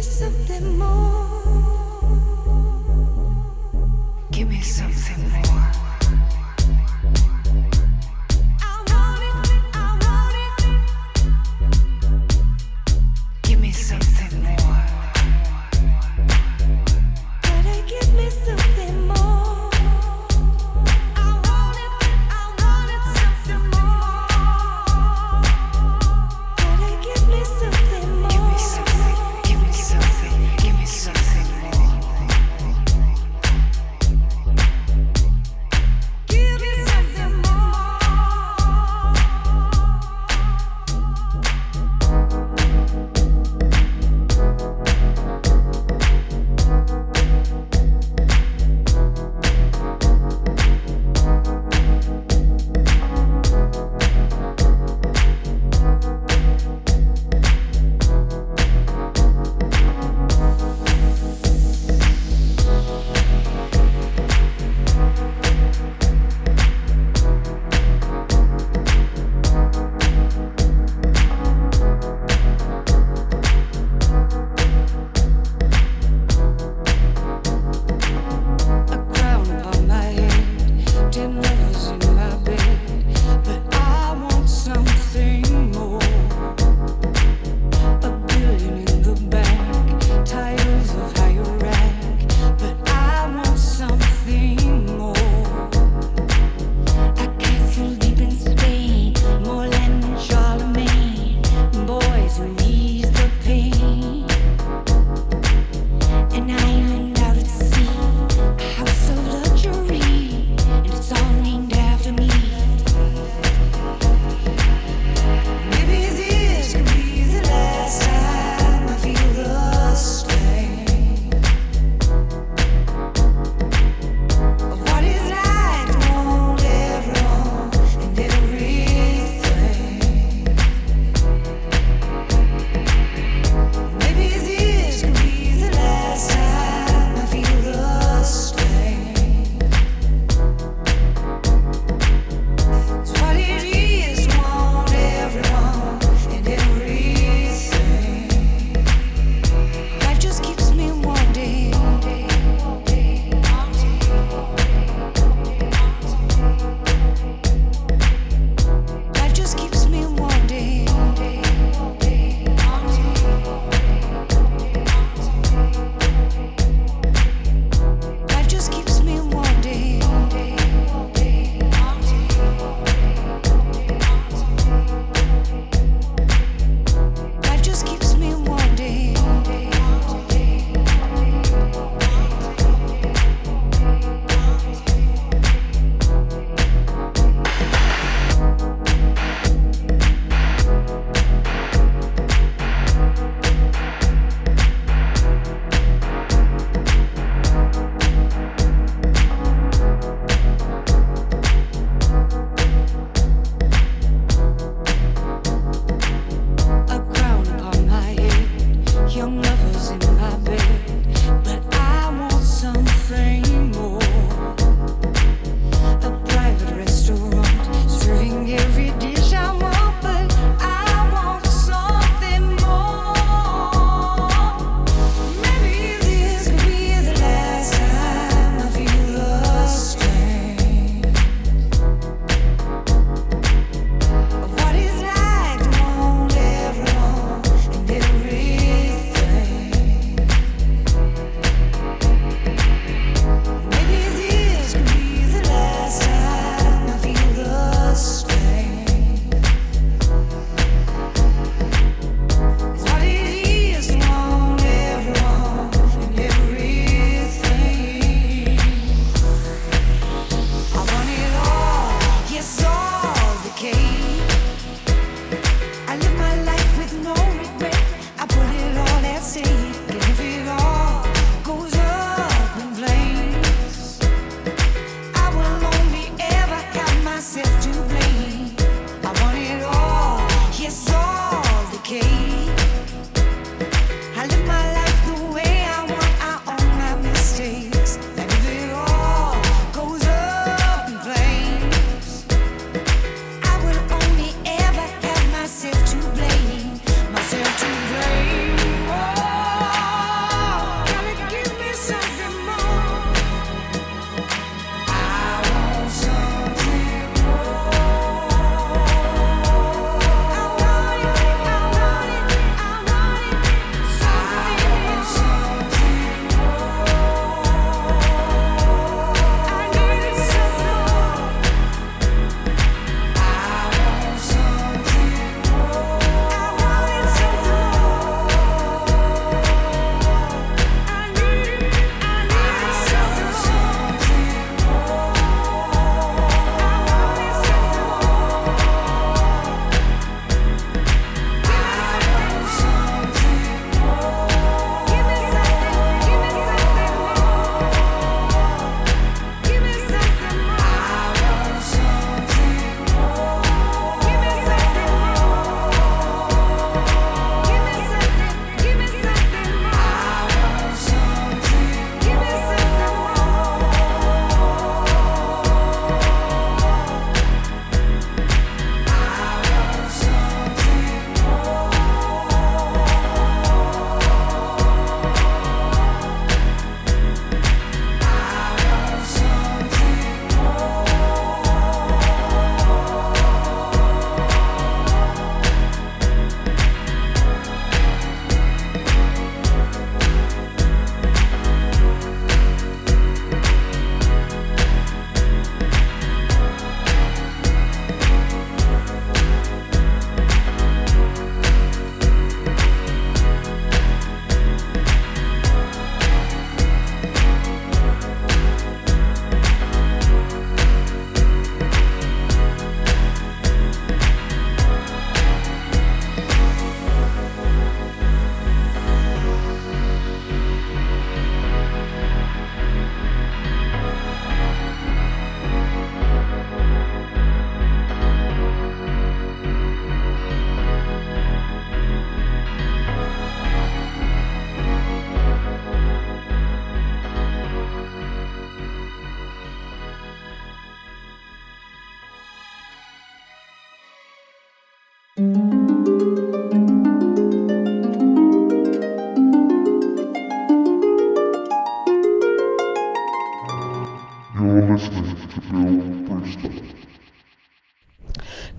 Give me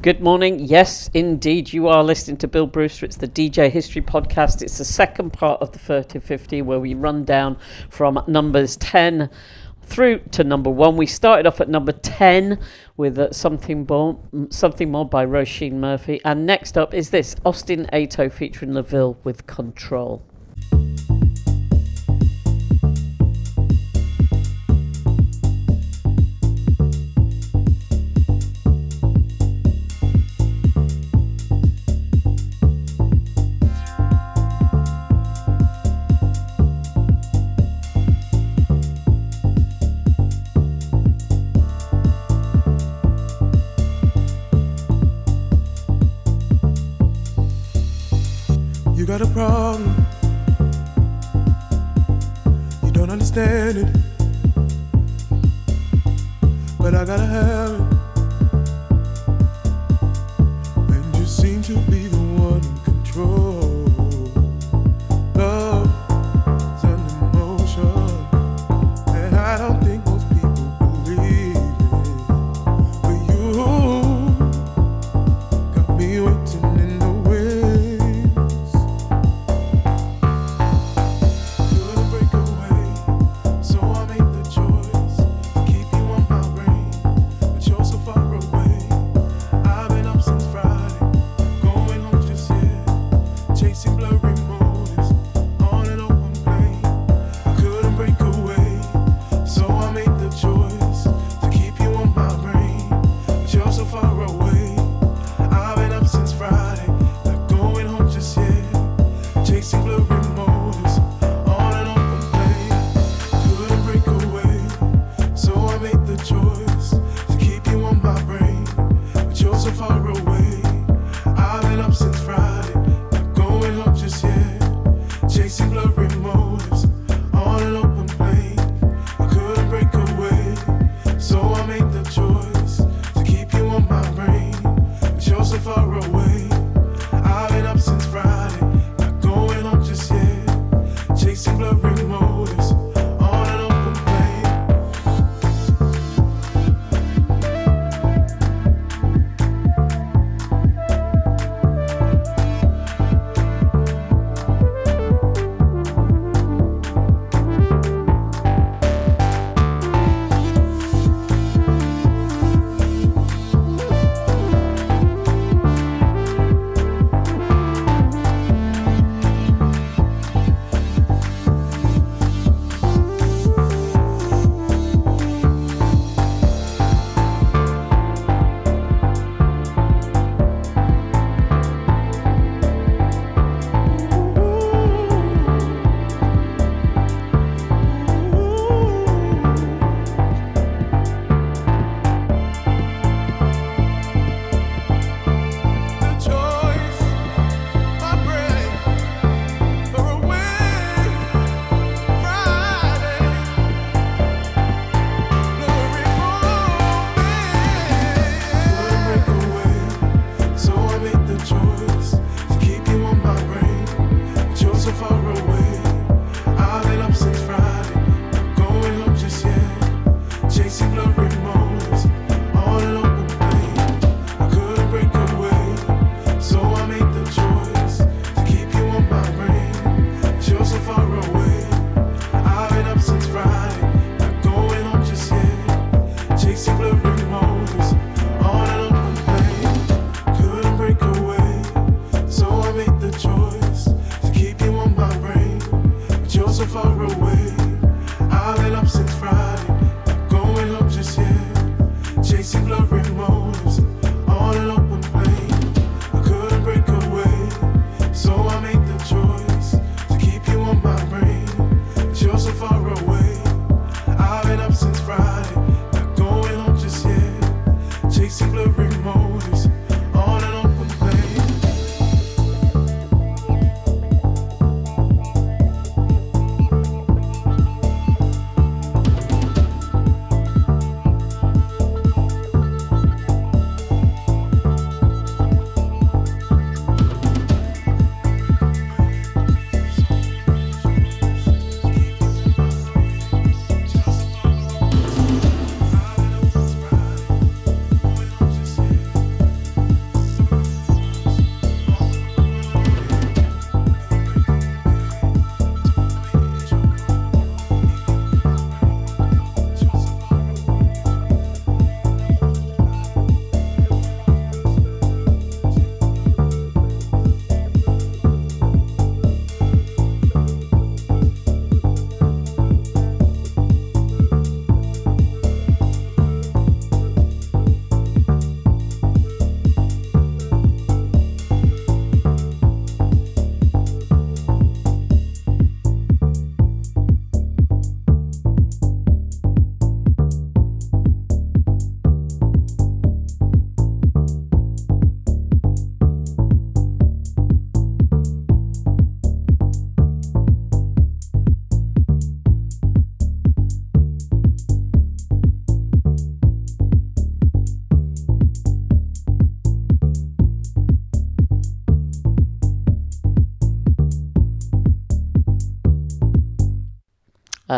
Good morning. Yes, indeed, you are listening to Bill Brewster. It's the DJ History Podcast. It's the second part of the Furtive 50 where we run down from numbers 10 through to number one. We started off at number 10 with uh, something, more, something More by Roisin Murphy. And next up is this Austin Ato featuring LaVille with Control.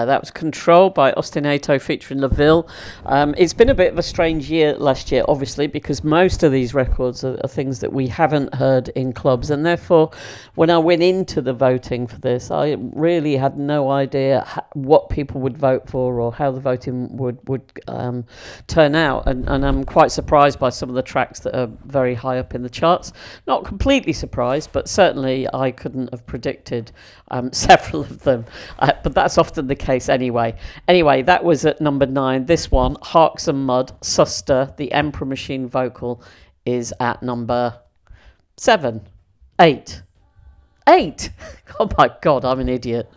Uh, that was Control by Ostinato featuring LaVille. Um, it's been a bit of a strange year last year, obviously, because most of these records are, are, things that we haven't heard in clubs. And therefore, when I went into the voting for this, I really had no idea what people would vote for or how the voting would, would um, turn out. And, and I'm quite surprised by some of the tracks that are very high up in the charts. Not completely surprised, but certainly I couldn't have predicted um, several of them. Uh, but that's often the case anyway. Anyway, that was at number nine. This one, Harks and Mudd, Susta, the Emperor Machine vocal, is at number seven, eight, eight. Oh my God, I'm an idiot.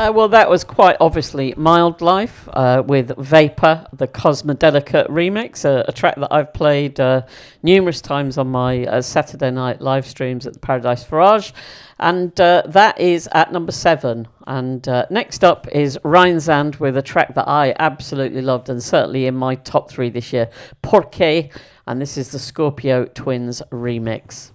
Uh, well, that was quite obviously Mildlife uh, with Vapor, the Cosmodelica remix, a, a track that I've played uh, numerous times on my uh, Saturday night live streams at the Paradise Farage. And uh, that is at number seven. And uh, next up is Rheinzand with a track that I absolutely loved and certainly in my top three this year, Porque. And this is the Scorpio Twins remix.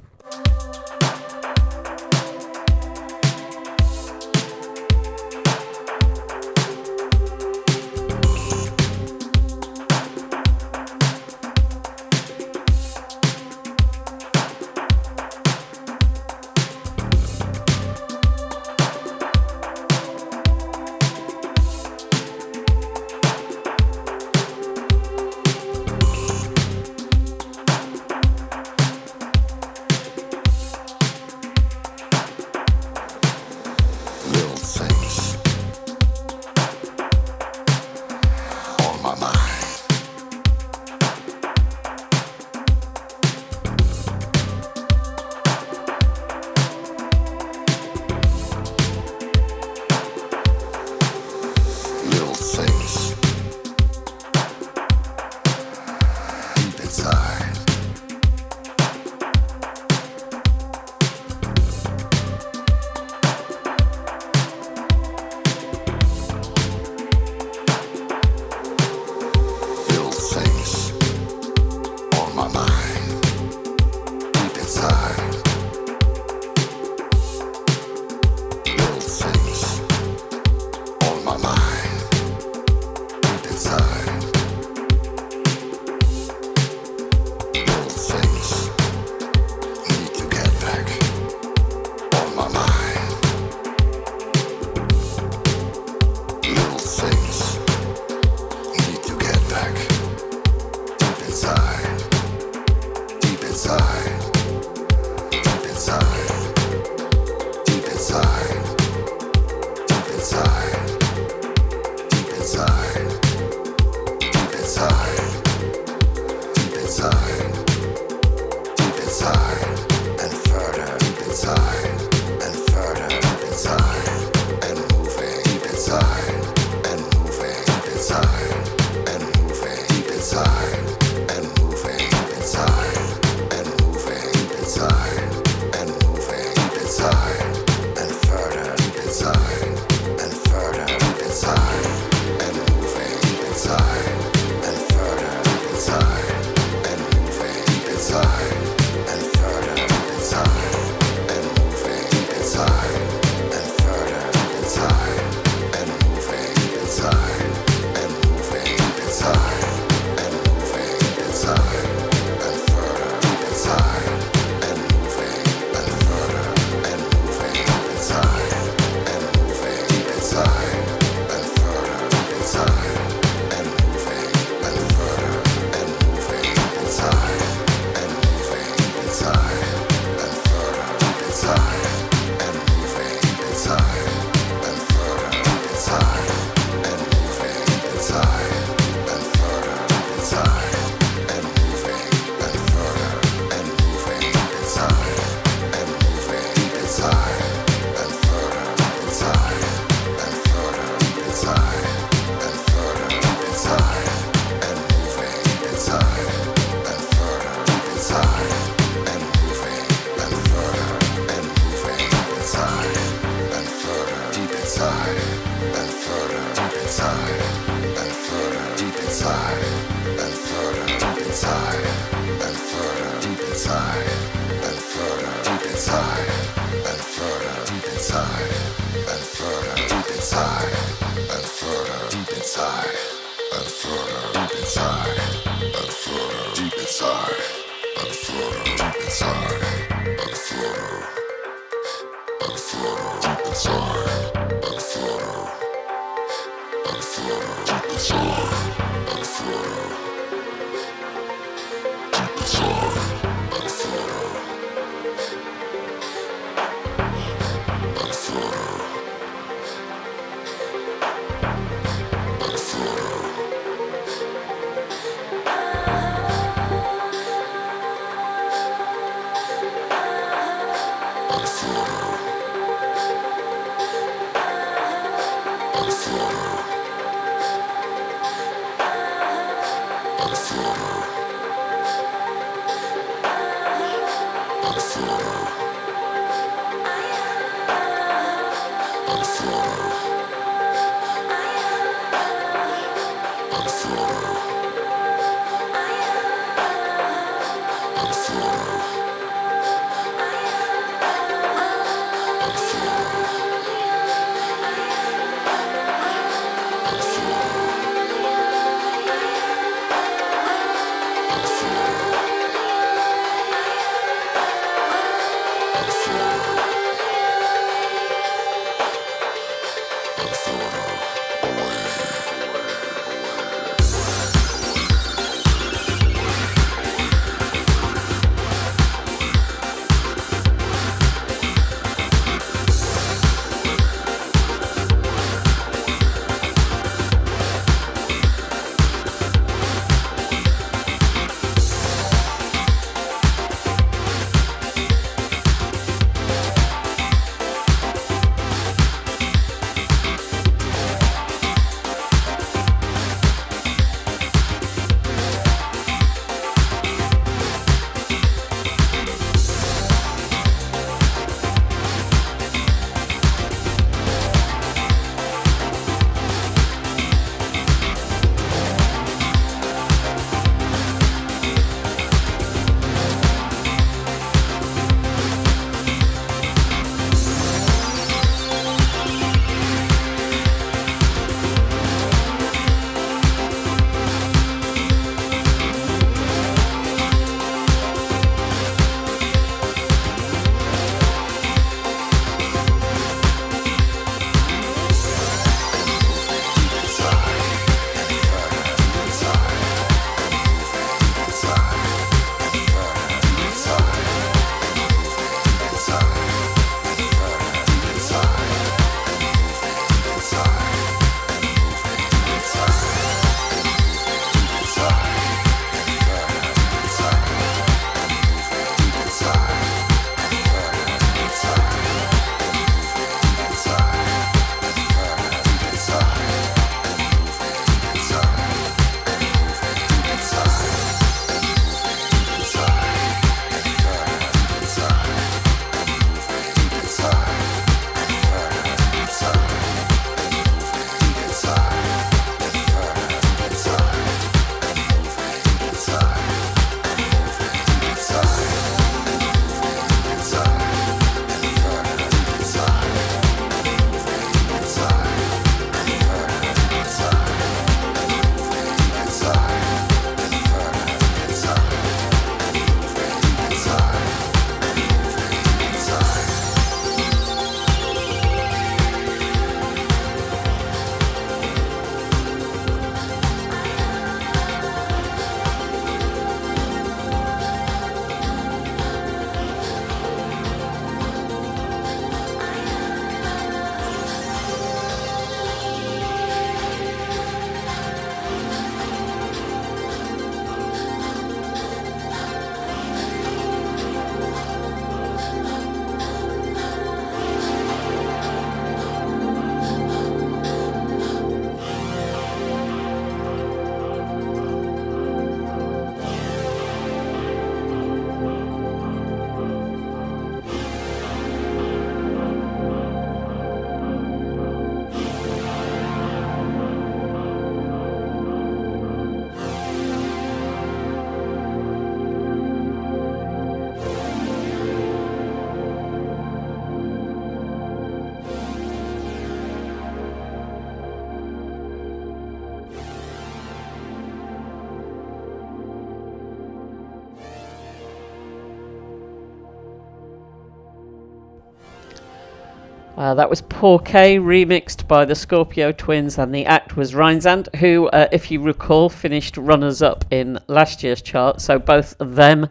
Uh, that was Porque remixed by the Scorpio Twins, and the act was Rheinzand, who, uh, if you recall, finished runners up in last year's chart. So both them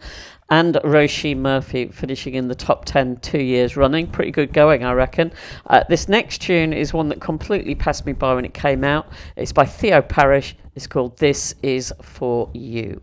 and Roisin Murphy finishing in the top 10 two years running. Pretty good going, I reckon. Uh, this next tune is one that completely passed me by when it came out. It's by Theo Parrish. It's called This Is For You.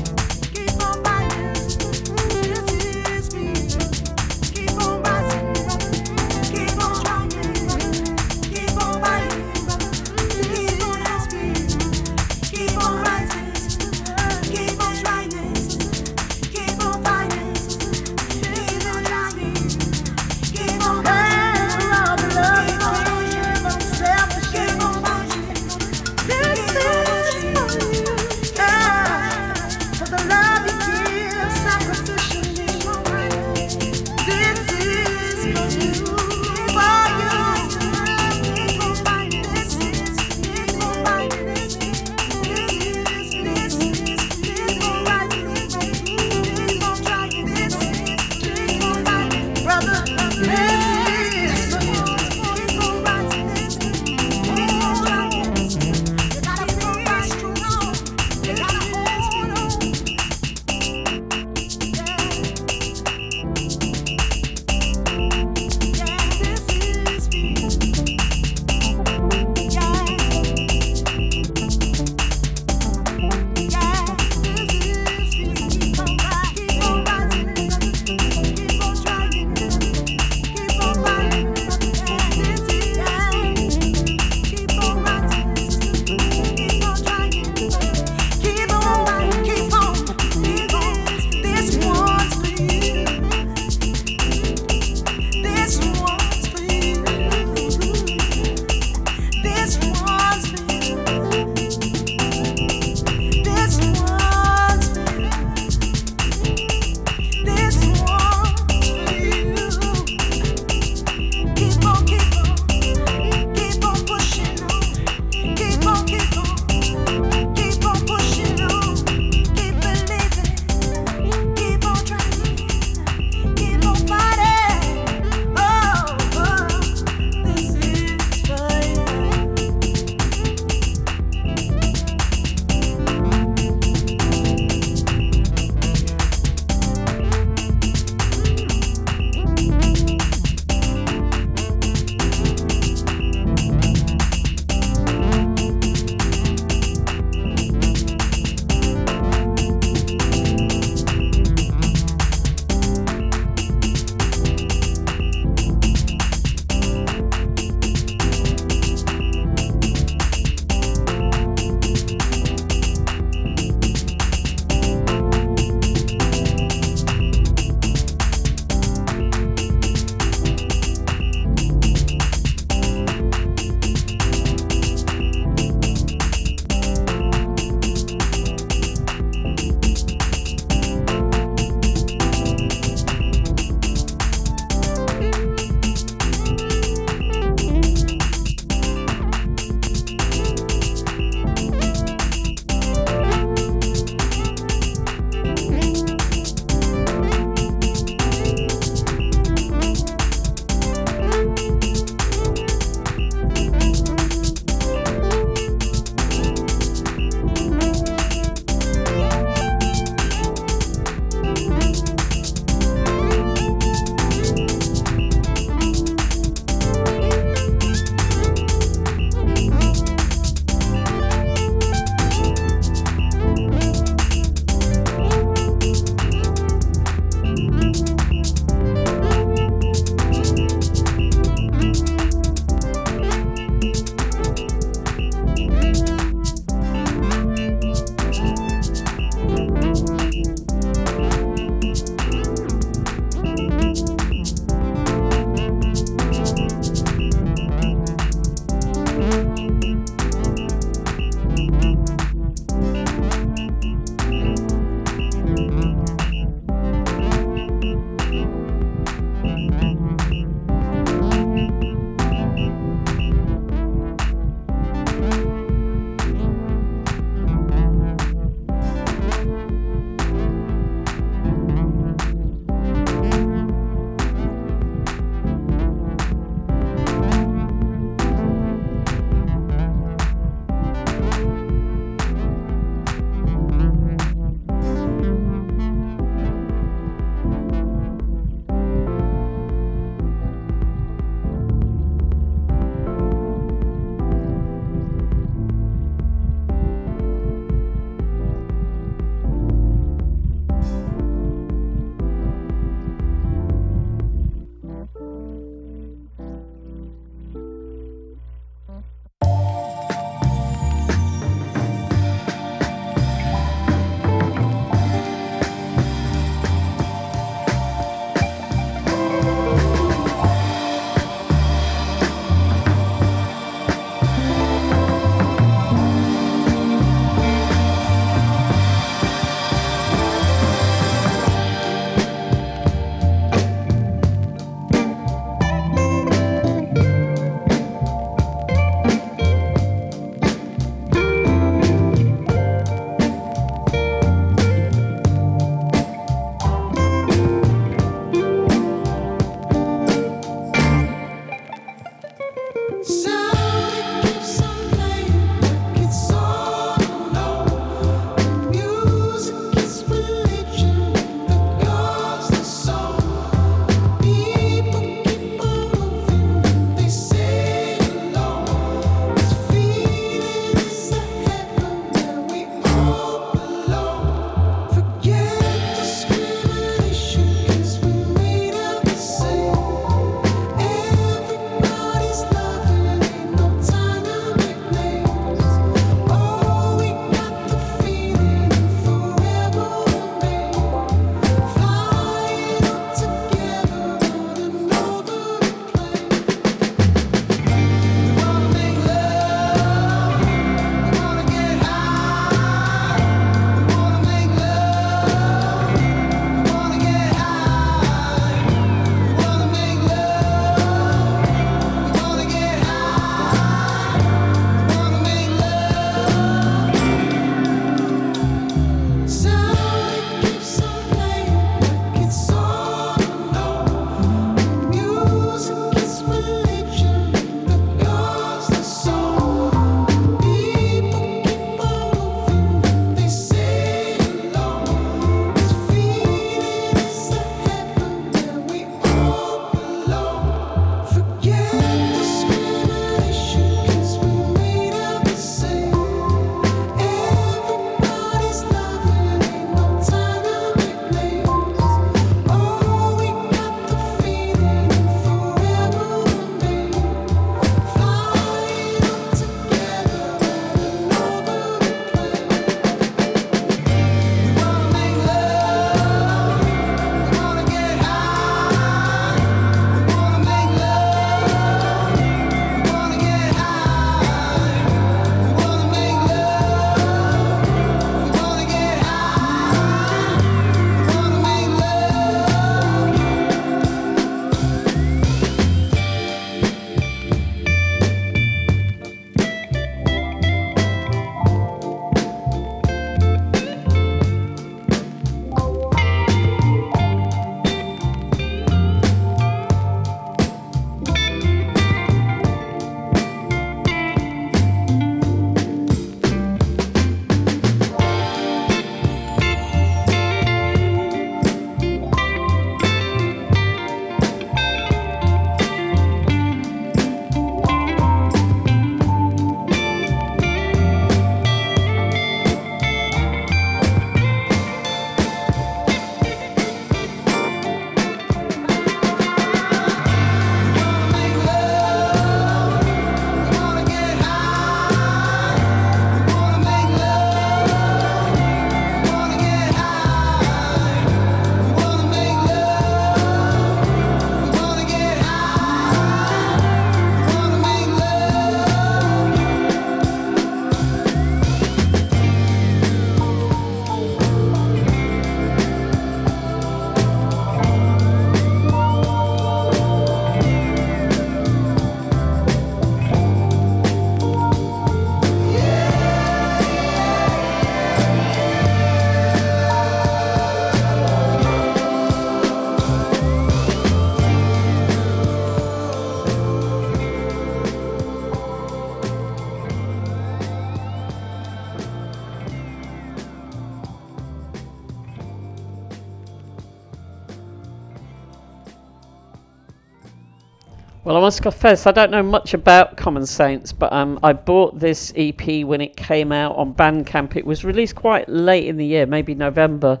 Must confess, I don't know much about Common Saints, but um, I bought this EP when it came out on Bandcamp. It was released quite late in the year, maybe November.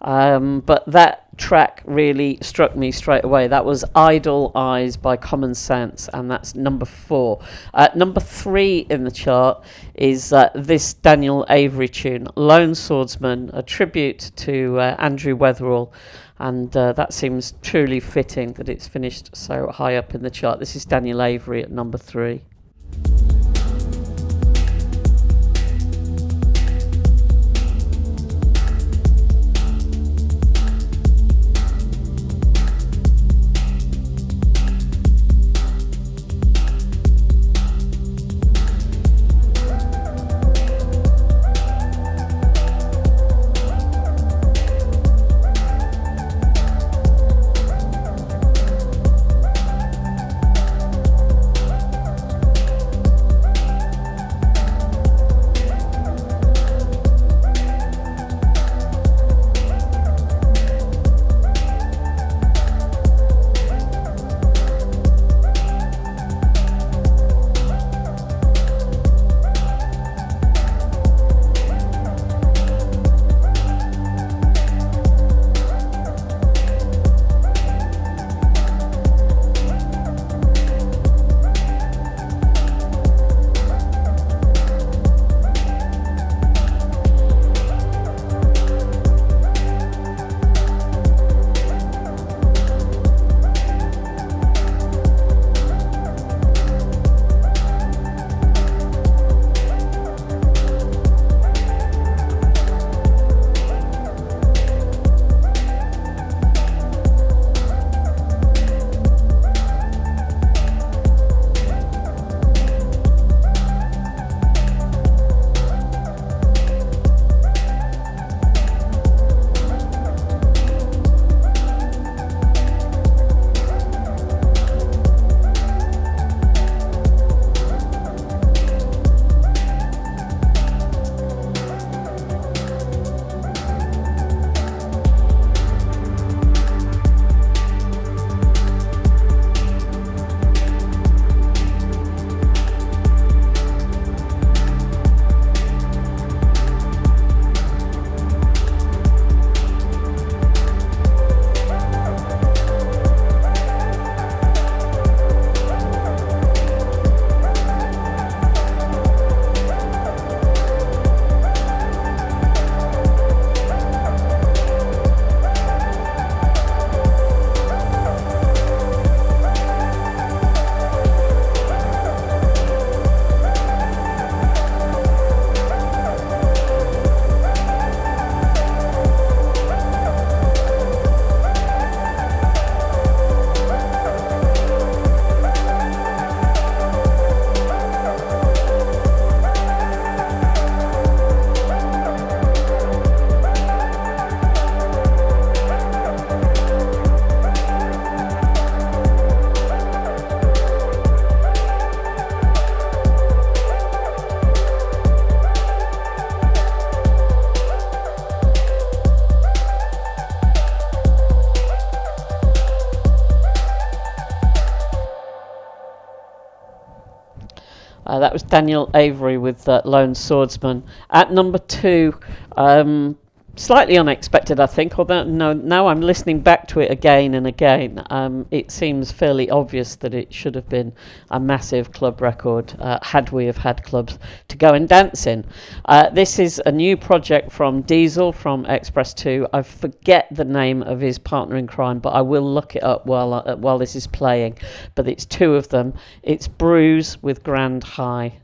Um, but that track really struck me straight away. That was Idol Eyes by Common Saints, and that's number four. Uh, number three in the chart is uh, this Daniel Avery tune, Lone Swordsman, a tribute to uh, Andrew Weatherall and uh, that seems truly fitting that it's finished so high up in the chart. This is Daniel Avery at number three. That was Daniel Avery with uh, Lone Swordsman. At number two, um, slightly unexpected, I think. Although no, now I'm listening back to it again and again, um, it seems fairly obvious that it should have been a massive club record uh, had we have had clubs to go and dance in. Uh, this is a new project from Diesel from Express Two. I forget the name of his partner in crime, but I will look it up while uh, while this is playing. But it's two of them. It's Bruise with Grand Hi.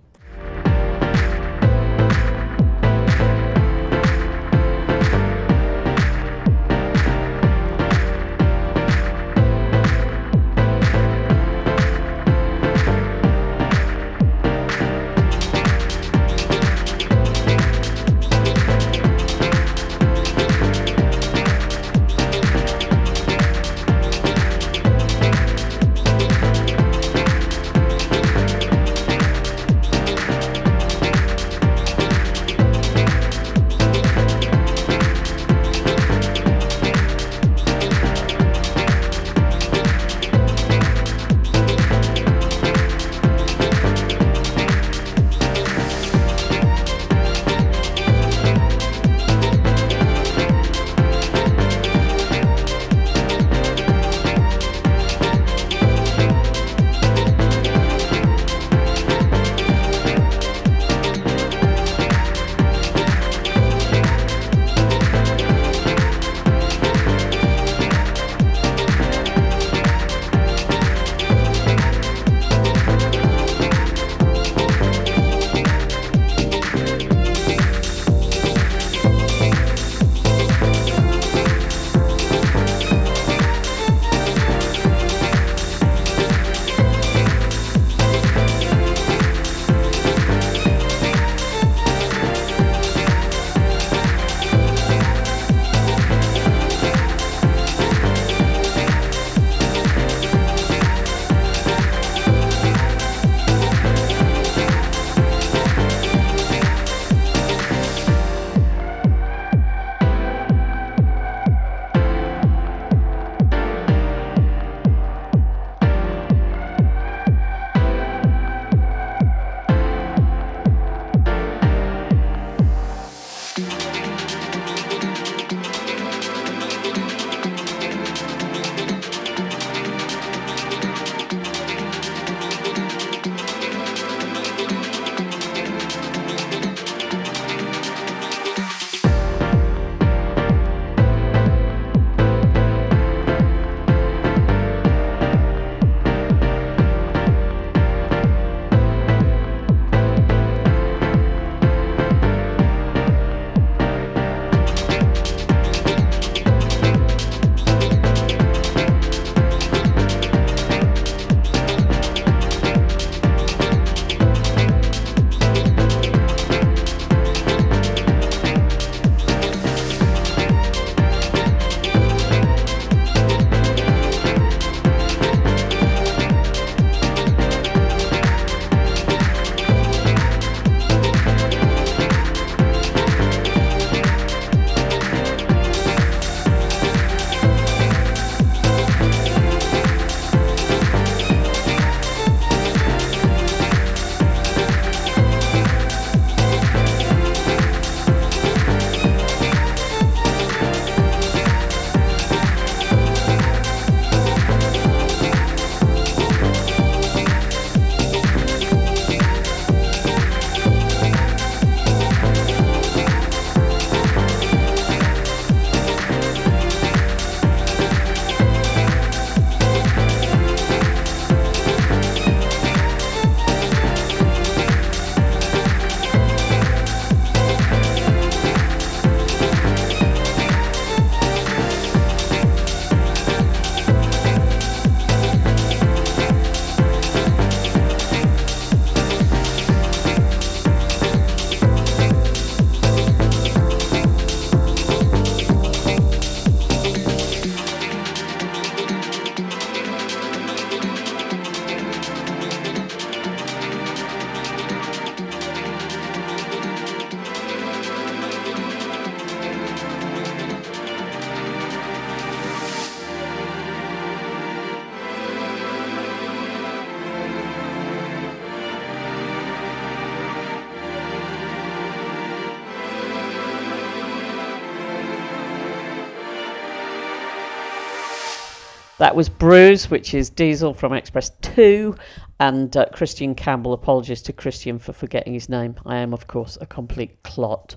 That was Bruise, which is Diesel from Express 2, and uh, Christian Campbell. Apologies to Christian for forgetting his name. I am, of course, a complete clot.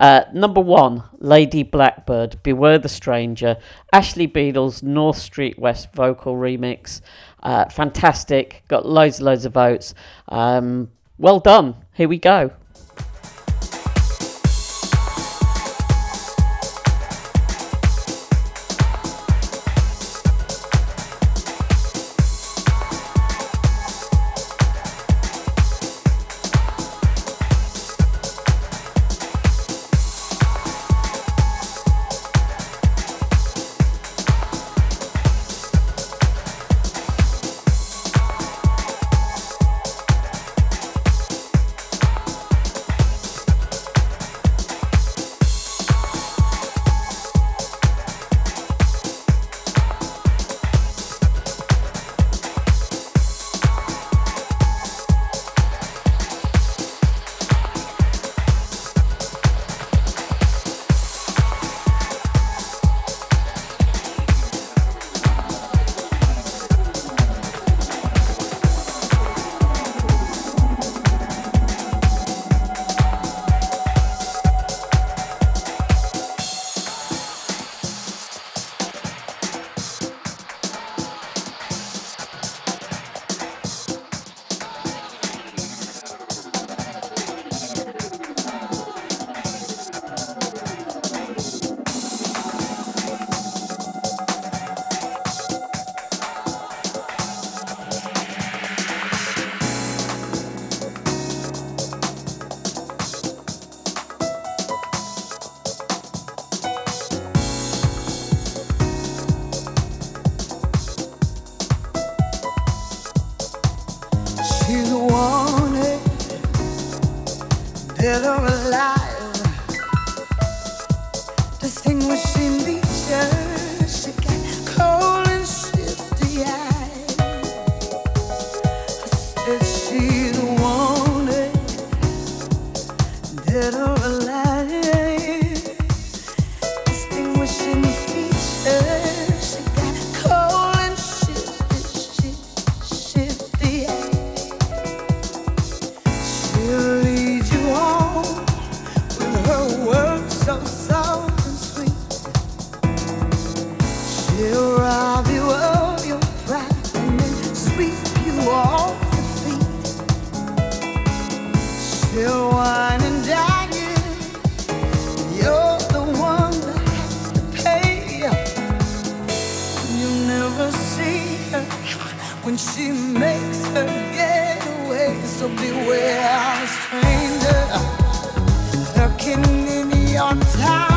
Uh, number one, Lady Blackbird, Beware the Stranger, Ashley Beedle's North Street West vocal remix. Uh, fantastic, got loads and loads of votes. Um, well done. Here we go. never see her when she makes her getaway. So beware, stranger lurking in your town.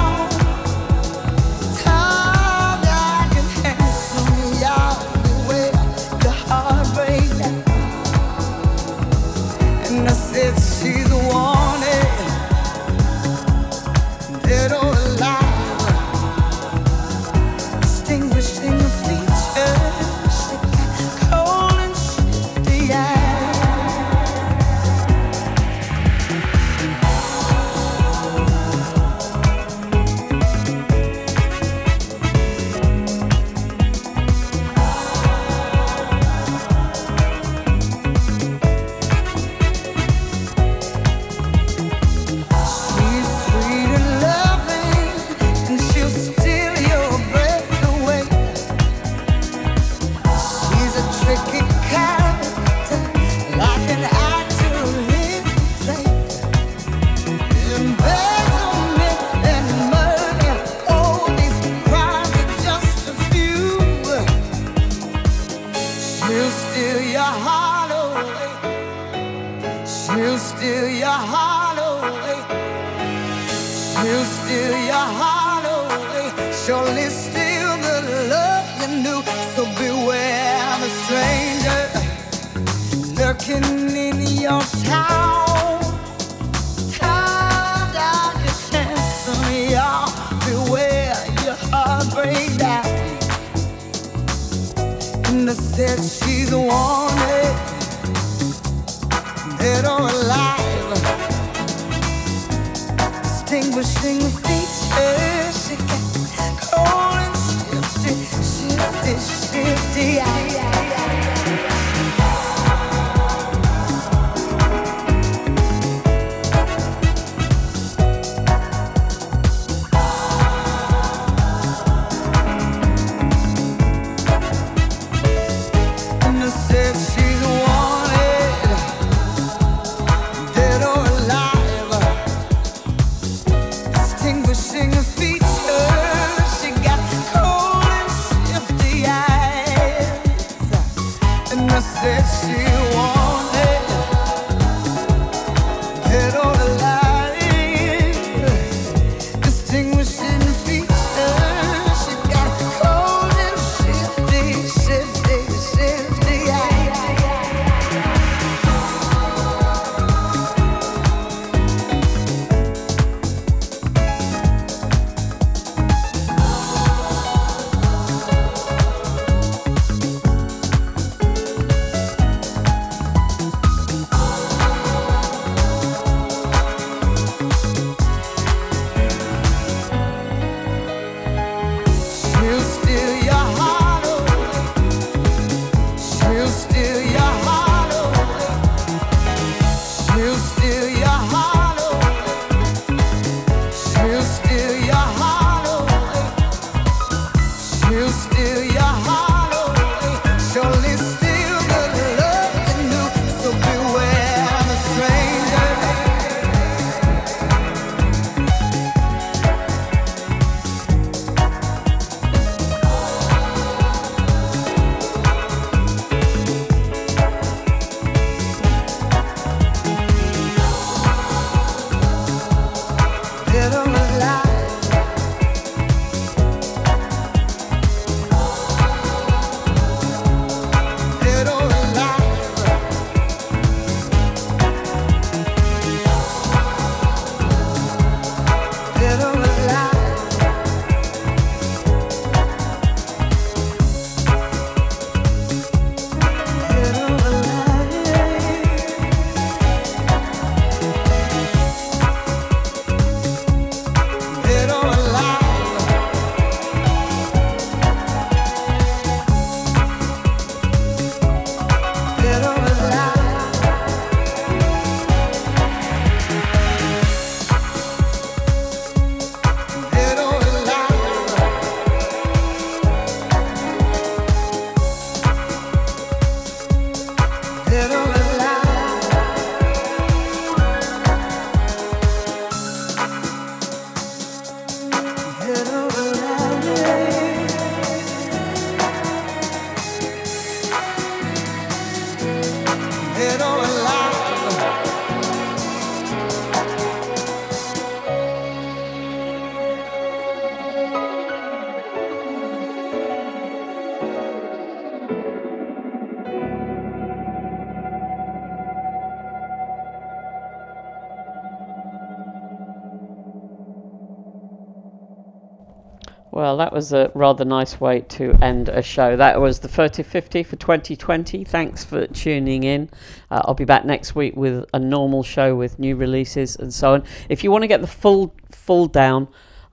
Well, that was a rather nice way to end a show. That was the Furtive 50 for 2020. Thanks for tuning in. Uh, I'll be back next week with a normal show with new releases and so on. If you want to get the full full down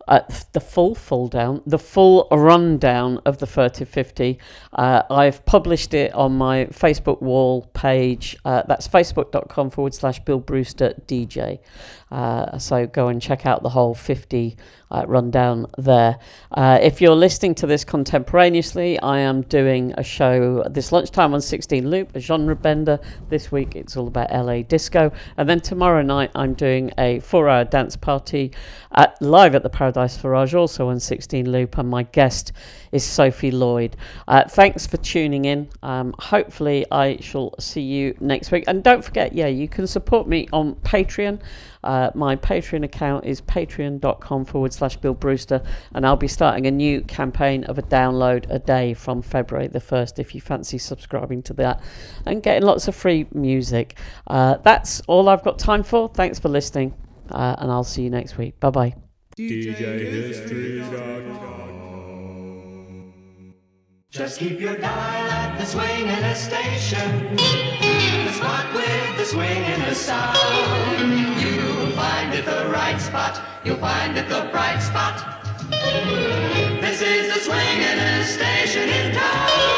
uh, the full full down, the full rundown of the Furtive 50. Uh, I've published it on my Facebook wall page. Uh, that's facebook.com forward slash Bill Brewster DJ. Uh, so go and check out the whole 50 uh, rundown there. Uh, if you're listening to this contemporaneously, I am doing a show this lunchtime on 16 Loop, a genre bender. This week it's all about LA disco. And then tomorrow night I'm doing a four hour dance party at, live at the Paradise Garage, also on 16 Loop. And my guest is Sophie Lloyd. Uh, thanks for tuning in. Um, hopefully, I shall see you next week. And don't forget, yeah, you can support me on Patreon. Uh, my Patreon account is patreon.com forward slash Bill Brewster, and I'll be starting a new campaign of a download a day from February the 1st if you fancy subscribing to that and getting lots of free music. Uh, that's all I've got time for. Thanks for listening, uh, and I'll see you next week. Bye bye. Just keep your dial at the swinging station. The spot with the swinging sound. You'll find it the right spot. You'll find it the bright spot. This is the swingin'est station in town.